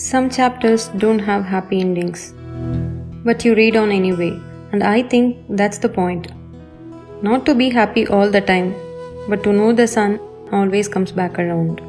Some chapters don't have happy endings, but you read on anyway, and I think that's the point. Not to be happy all the time, but to know the sun always comes back around.